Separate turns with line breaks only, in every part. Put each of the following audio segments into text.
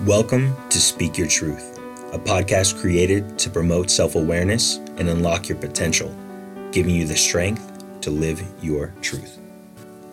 Welcome to Speak Your Truth, a podcast created to promote self awareness and unlock your potential, giving you the strength to live your truth.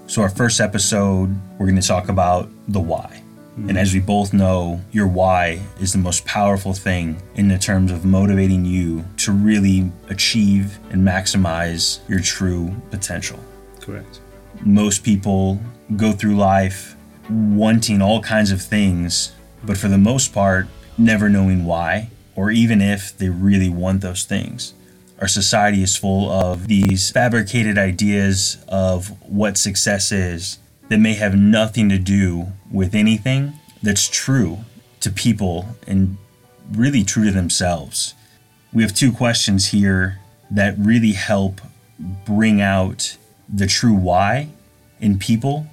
So, our first episode, we're going to talk about the why. And mm-hmm. as we both know, your why is the most powerful thing in the terms of motivating you to really achieve and maximize your true potential.
Correct.
Most people go through life wanting all kinds of things, but for the most part, never knowing why, or even if they really want those things. Our society is full of these fabricated ideas of what success is that may have nothing to do with anything that's true to people and really true to themselves. We have two questions here that really help bring out the true why in people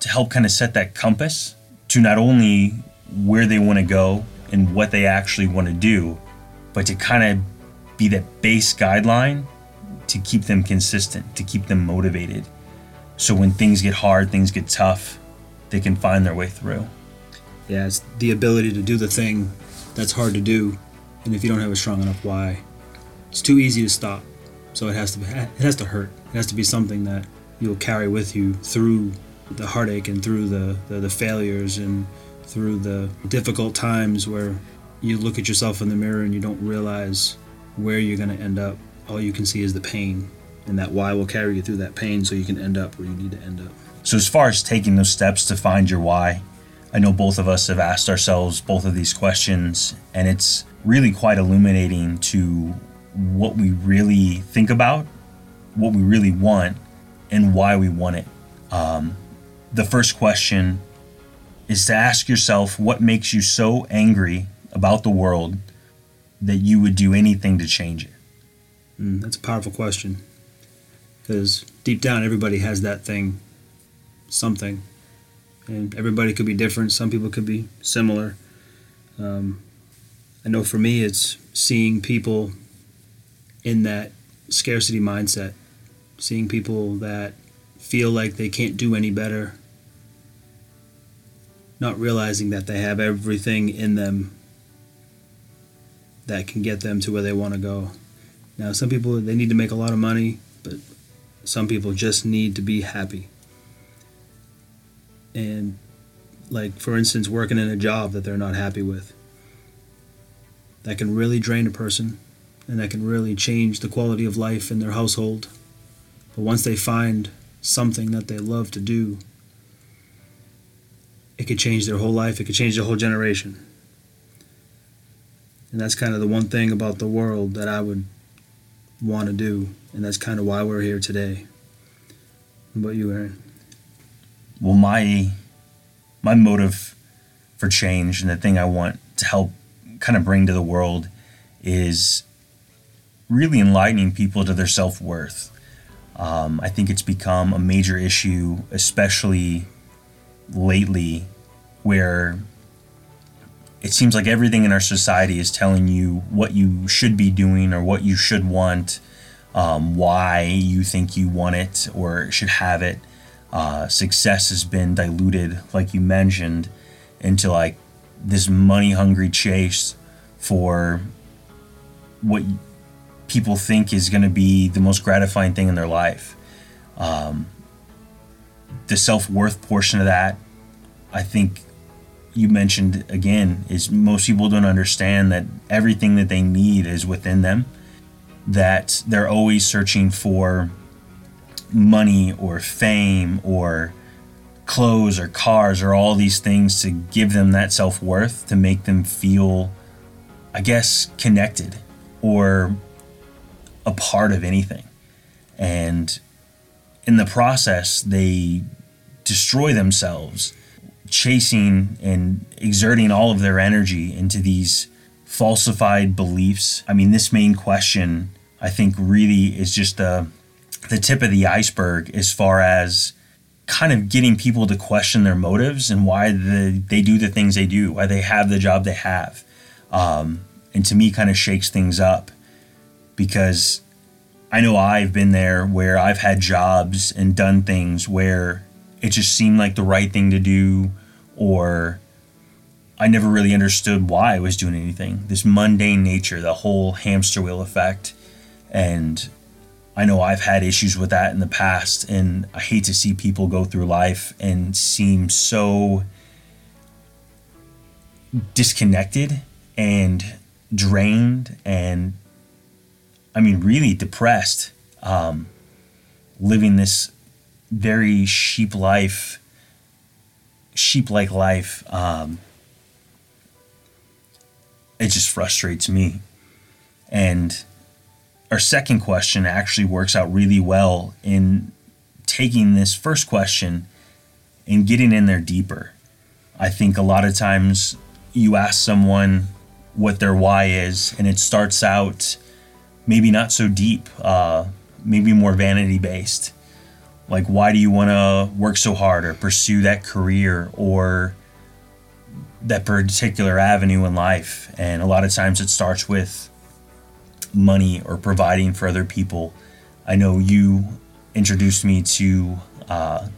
to help kind of set that compass to not only where they want to go and what they actually want to do, but to kind of be that base guideline to keep them consistent, to keep them motivated. So when things get hard, things get tough, they can find their way through.
Yeah, it's the ability to do the thing that's hard to do, and if you don't have a strong enough why, it's too easy to stop. So it has to it has to hurt. It has to be something that you'll carry with you through the heartache and through the, the, the failures and through the difficult times where you look at yourself in the mirror and you don't realize where you're going to end up. All you can see is the pain, and that why will carry you through that pain so you can end up where you need to end up.
So, as far as taking those steps to find your why, I know both of us have asked ourselves both of these questions, and it's really quite illuminating to what we really think about, what we really want, and why we want it. Um, the first question is to ask yourself what makes you so angry about the world that you would do anything to change it.
Mm, that's a powerful question because deep down, everybody has that thing, something, and everybody could be different. Some people could be similar. Um, I know for me, it's seeing people in that scarcity mindset, seeing people that feel like they can't do any better, not realizing that they have everything in them that can get them to where they want to go. Now, some people they need to make a lot of money, but some people just need to be happy. And like for instance, working in a job that they're not happy with. That can really drain a person and that can really change the quality of life in their household. But once they find something that they love to do, it could change their whole life, it could change their whole generation. And that's kind of the one thing about the world that I would want to do, and that's kind of why we're here today. What about you, Aaron?
Well, my my motive for change and the thing I want to help kind of bring to the world is really enlightening people to their self worth. Um, I think it's become a major issue, especially lately, where it seems like everything in our society is telling you what you should be doing or what you should want, um, why you think you want it or should have it. Uh, success has been diluted, like you mentioned, into like this money hungry chase for what people think is going to be the most gratifying thing in their life. Um, the self worth portion of that, I think you mentioned again, is most people don't understand that everything that they need is within them, that they're always searching for money or fame or clothes or cars or all these things to give them that self worth to make them feel, I guess, connected or a part of anything. And in the process, they destroy themselves, chasing and exerting all of their energy into these falsified beliefs. I mean, this main question, I think, really is just the the tip of the iceberg as far as kind of getting people to question their motives and why the, they do the things they do, why they have the job they have. Um, and to me, kind of shakes things up because I know I've been there where I've had jobs and done things where it just seemed like the right thing to do, or I never really understood why I was doing anything. This mundane nature, the whole hamster wheel effect. And I know I've had issues with that in the past. And I hate to see people go through life and seem so disconnected and drained and, I mean, really depressed. Um, living this very sheep life, sheep like life. Um, it just frustrates me. And our second question actually works out really well in taking this first question and getting in there deeper. I think a lot of times you ask someone what their why is, and it starts out maybe not so deep, uh, maybe more vanity based. Like, why do you want to work so hard or pursue that career or that particular avenue in life? And a lot of times it starts with money or providing for other people. I know you introduced me to uh,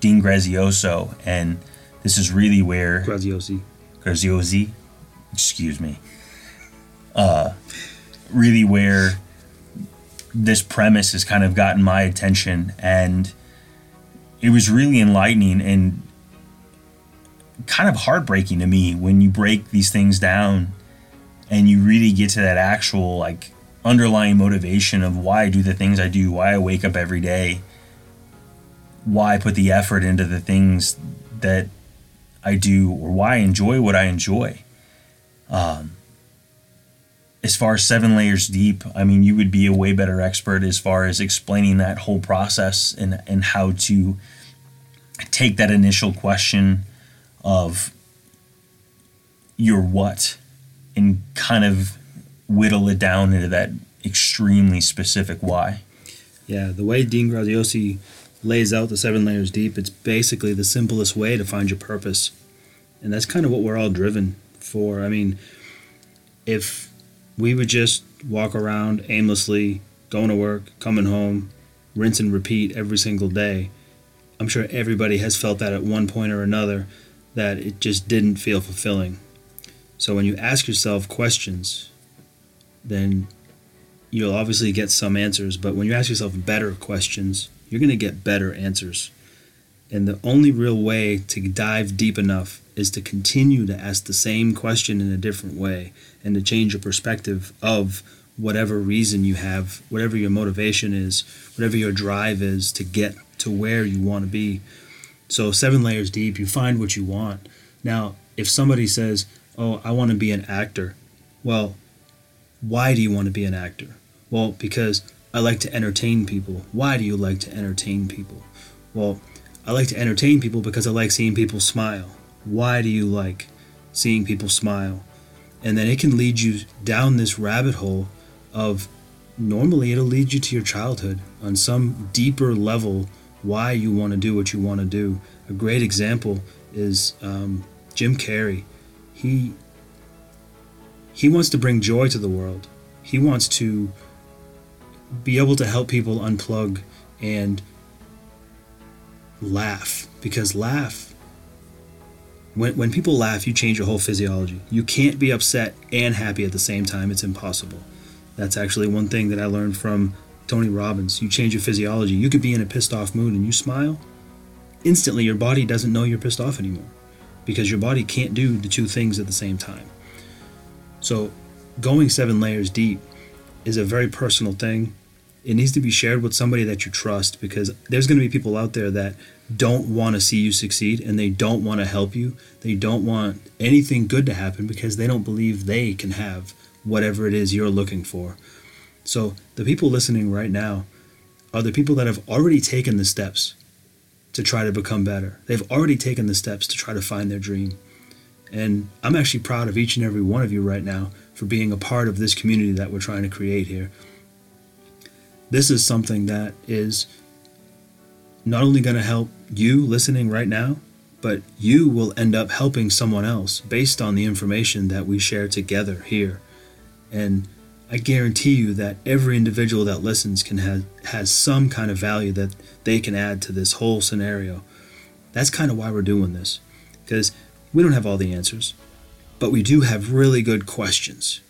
Dean Grazioso, and this is really where
Graziosi.
Graziosi, excuse me, uh, really where this premise has kind of gotten my attention, and it was really enlightening and kind of heartbreaking to me when you break these things down and you really get to that actual like underlying motivation of why I do the things I do, why I wake up every day, why I put the effort into the things that I do, or why I enjoy what I enjoy. Um, as far as seven layers deep, I mean, you would be a way better expert as far as explaining that whole process and, and how to take that initial question of your what and kind of whittle it down into that extremely specific why.
Yeah, the way Dean Graziosi lays out the seven layers deep, it's basically the simplest way to find your purpose. And that's kind of what we're all driven for. I mean, if we would just walk around aimlessly, going to work, coming home, rinse and repeat every single day, I'm sure everybody has felt that at one point or another that it just didn't feel fulfilling. So when you ask yourself questions, then you'll obviously get some answers, but when you ask yourself better questions, you're going to get better answers. And the only real way to dive deep enough is to continue to ask the same question in a different way and to change your perspective of whatever reason you have, whatever your motivation is, whatever your drive is to get to where you want to be. So, seven layers deep, you find what you want. Now, if somebody says, Oh, I want to be an actor, well, why do you want to be an actor? Well, because I like to entertain people. Why do you like to entertain people? Well, I like to entertain people because I like seeing people smile. Why do you like seeing people smile? And then it can lead you down this rabbit hole of normally it'll lead you to your childhood on some deeper level why you want to do what you want to do. A great example is um, Jim Carrey. He he wants to bring joy to the world. He wants to be able to help people unplug and laugh because laugh when, when people laugh you change your whole physiology. You can't be upset and happy at the same time. It's impossible. That's actually one thing that i learned from tony robbins. You change your physiology. You could be in a pissed off mood and you smile instantly your body doesn't know you're pissed off anymore because your body can't do the two things at the same time. So going seven layers deep is a very personal thing it needs to be shared with somebody that you trust because there's going to be people out there that don't want to see you succeed and they don't want to help you. They don't want anything good to happen because they don't believe they can have whatever it is you're looking for. So, the people listening right now are the people that have already taken the steps to try to become better. They've already taken the steps to try to find their dream. And I'm actually proud of each and every one of you right now for being a part of this community that we're trying to create here this is something that is not only going to help you listening right now, but you will end up helping someone else based on the information that we share together here. And I guarantee you that every individual that listens can have has some kind of value that they can add to this whole scenario. That's kind of why we're doing this. Because we don't have all the answers. but we do have really good questions.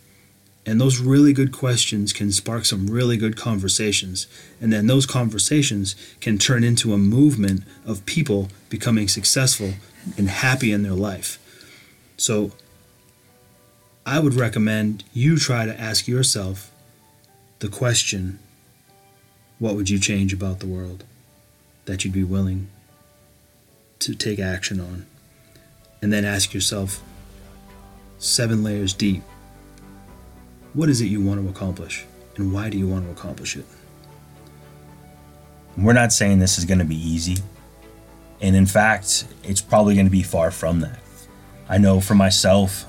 And those really good questions can spark some really good conversations. And then those conversations can turn into a movement of people becoming successful and happy in their life. So I would recommend you try to ask yourself the question what would you change about the world that you'd be willing to take action on? And then ask yourself seven layers deep what is it you want to accomplish and why do you want to accomplish it?
We're not saying this is going to be easy. And in fact, it's probably going to be far from that. I know for myself,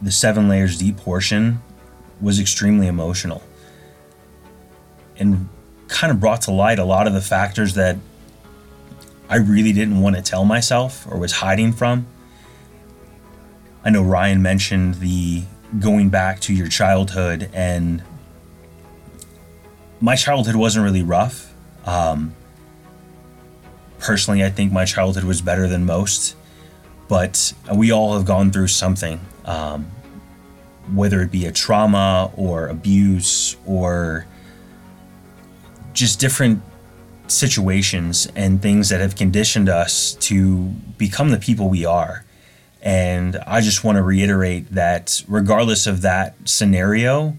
the seven layers deep portion was extremely emotional and kind of brought to light a lot of the factors that I really didn't want to tell myself or was hiding from. I know Ryan mentioned the going back to your childhood, and my childhood wasn't really rough. Um, personally, I think my childhood was better than most, but we all have gone through something, um, whether it be a trauma or abuse or just different situations and things that have conditioned us to become the people we are. And I just want to reiterate that regardless of that scenario,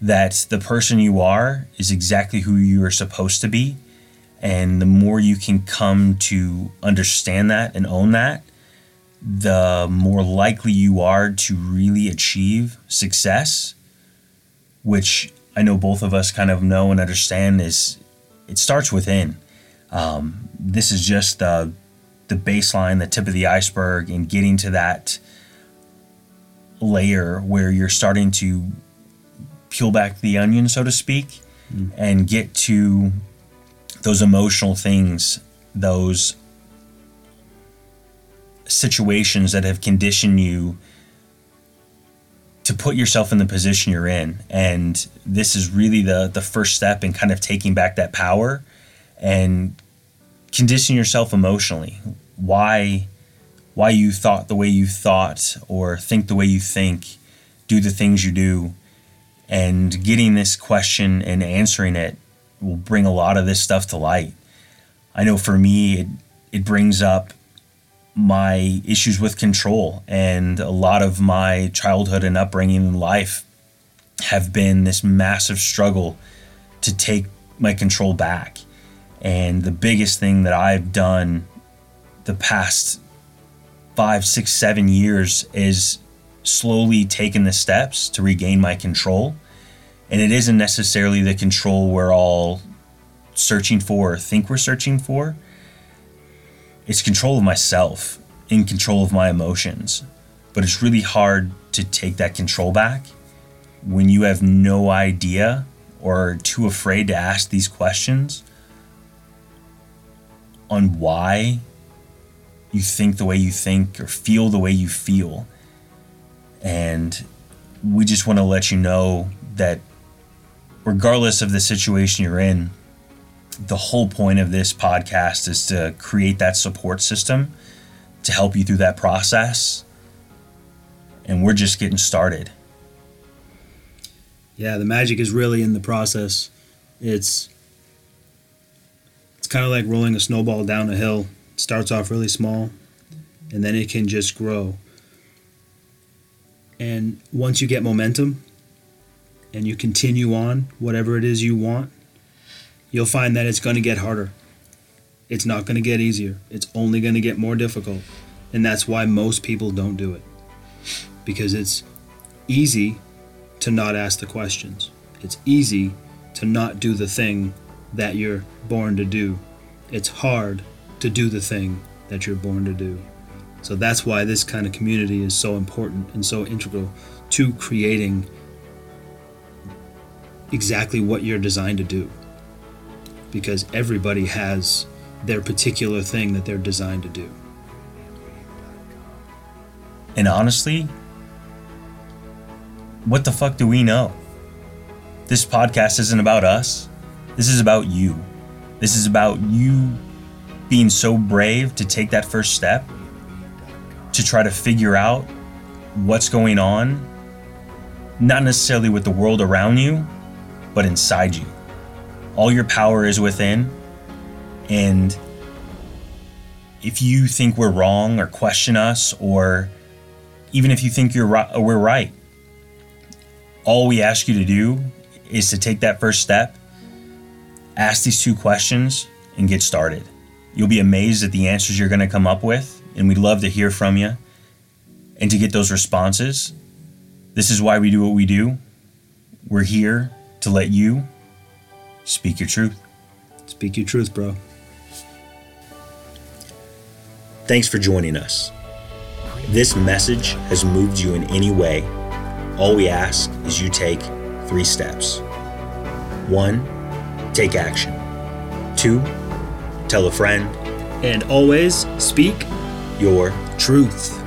that the person you are is exactly who you are supposed to be. And the more you can come to understand that and own that, the more likely you are to really achieve success, which I know both of us kind of know and understand is it starts within. Um, this is just the the baseline, the tip of the iceberg, and getting to that layer where you're starting to peel back the onion, so to speak, mm. and get to those emotional things, those situations that have conditioned you to put yourself in the position you're in. And this is really the the first step in kind of taking back that power and condition yourself emotionally. Why why you thought the way you thought or think the way you think, do the things you do. And getting this question and answering it will bring a lot of this stuff to light. I know for me it it brings up my issues with control and a lot of my childhood and upbringing in life have been this massive struggle to take my control back and the biggest thing that I've done the past five, six, seven years is slowly taking the steps to regain my control. And it isn't necessarily the control we're all searching for or think we're searching for. It's control of myself, in control of my emotions. But it's really hard to take that control back when you have no idea or too afraid to ask these questions on why you think the way you think or feel the way you feel. And we just want to let you know that regardless of the situation you're in, the whole point of this podcast is to create that support system to help you through that process. And we're just getting started.
Yeah, the magic is really in the process. It's kind of like rolling a snowball down a hill. It starts off really small and then it can just grow. And once you get momentum and you continue on whatever it is you want, you'll find that it's going to get harder. It's not going to get easier. It's only going to get more difficult. And that's why most people don't do it. Because it's easy to not ask the questions. It's easy to not do the thing that you're born to do. It's hard to do the thing that you're born to do. So that's why this kind of community is so important and so integral to creating exactly what you're designed to do. Because everybody has their particular thing that they're designed to do.
And honestly, what the fuck do we know? This podcast isn't about us. This is about you. This is about you being so brave to take that first step to try to figure out what's going on, not necessarily with the world around you, but inside you. All your power is within. And if you think we're wrong or question us, or even if you think you're right, we're right, all we ask you to do is to take that first step, ask these two questions, and get started. You'll be amazed at the answers you're going to come up with, and we'd love to hear from you and to get those responses. This is why we do what we do. We're here to let you speak your truth.
Speak your truth, bro.
Thanks for joining us. This message has moved you in any way. All we ask is you take three steps. One, take action. Two, tell a friend
And always speak
your
truth.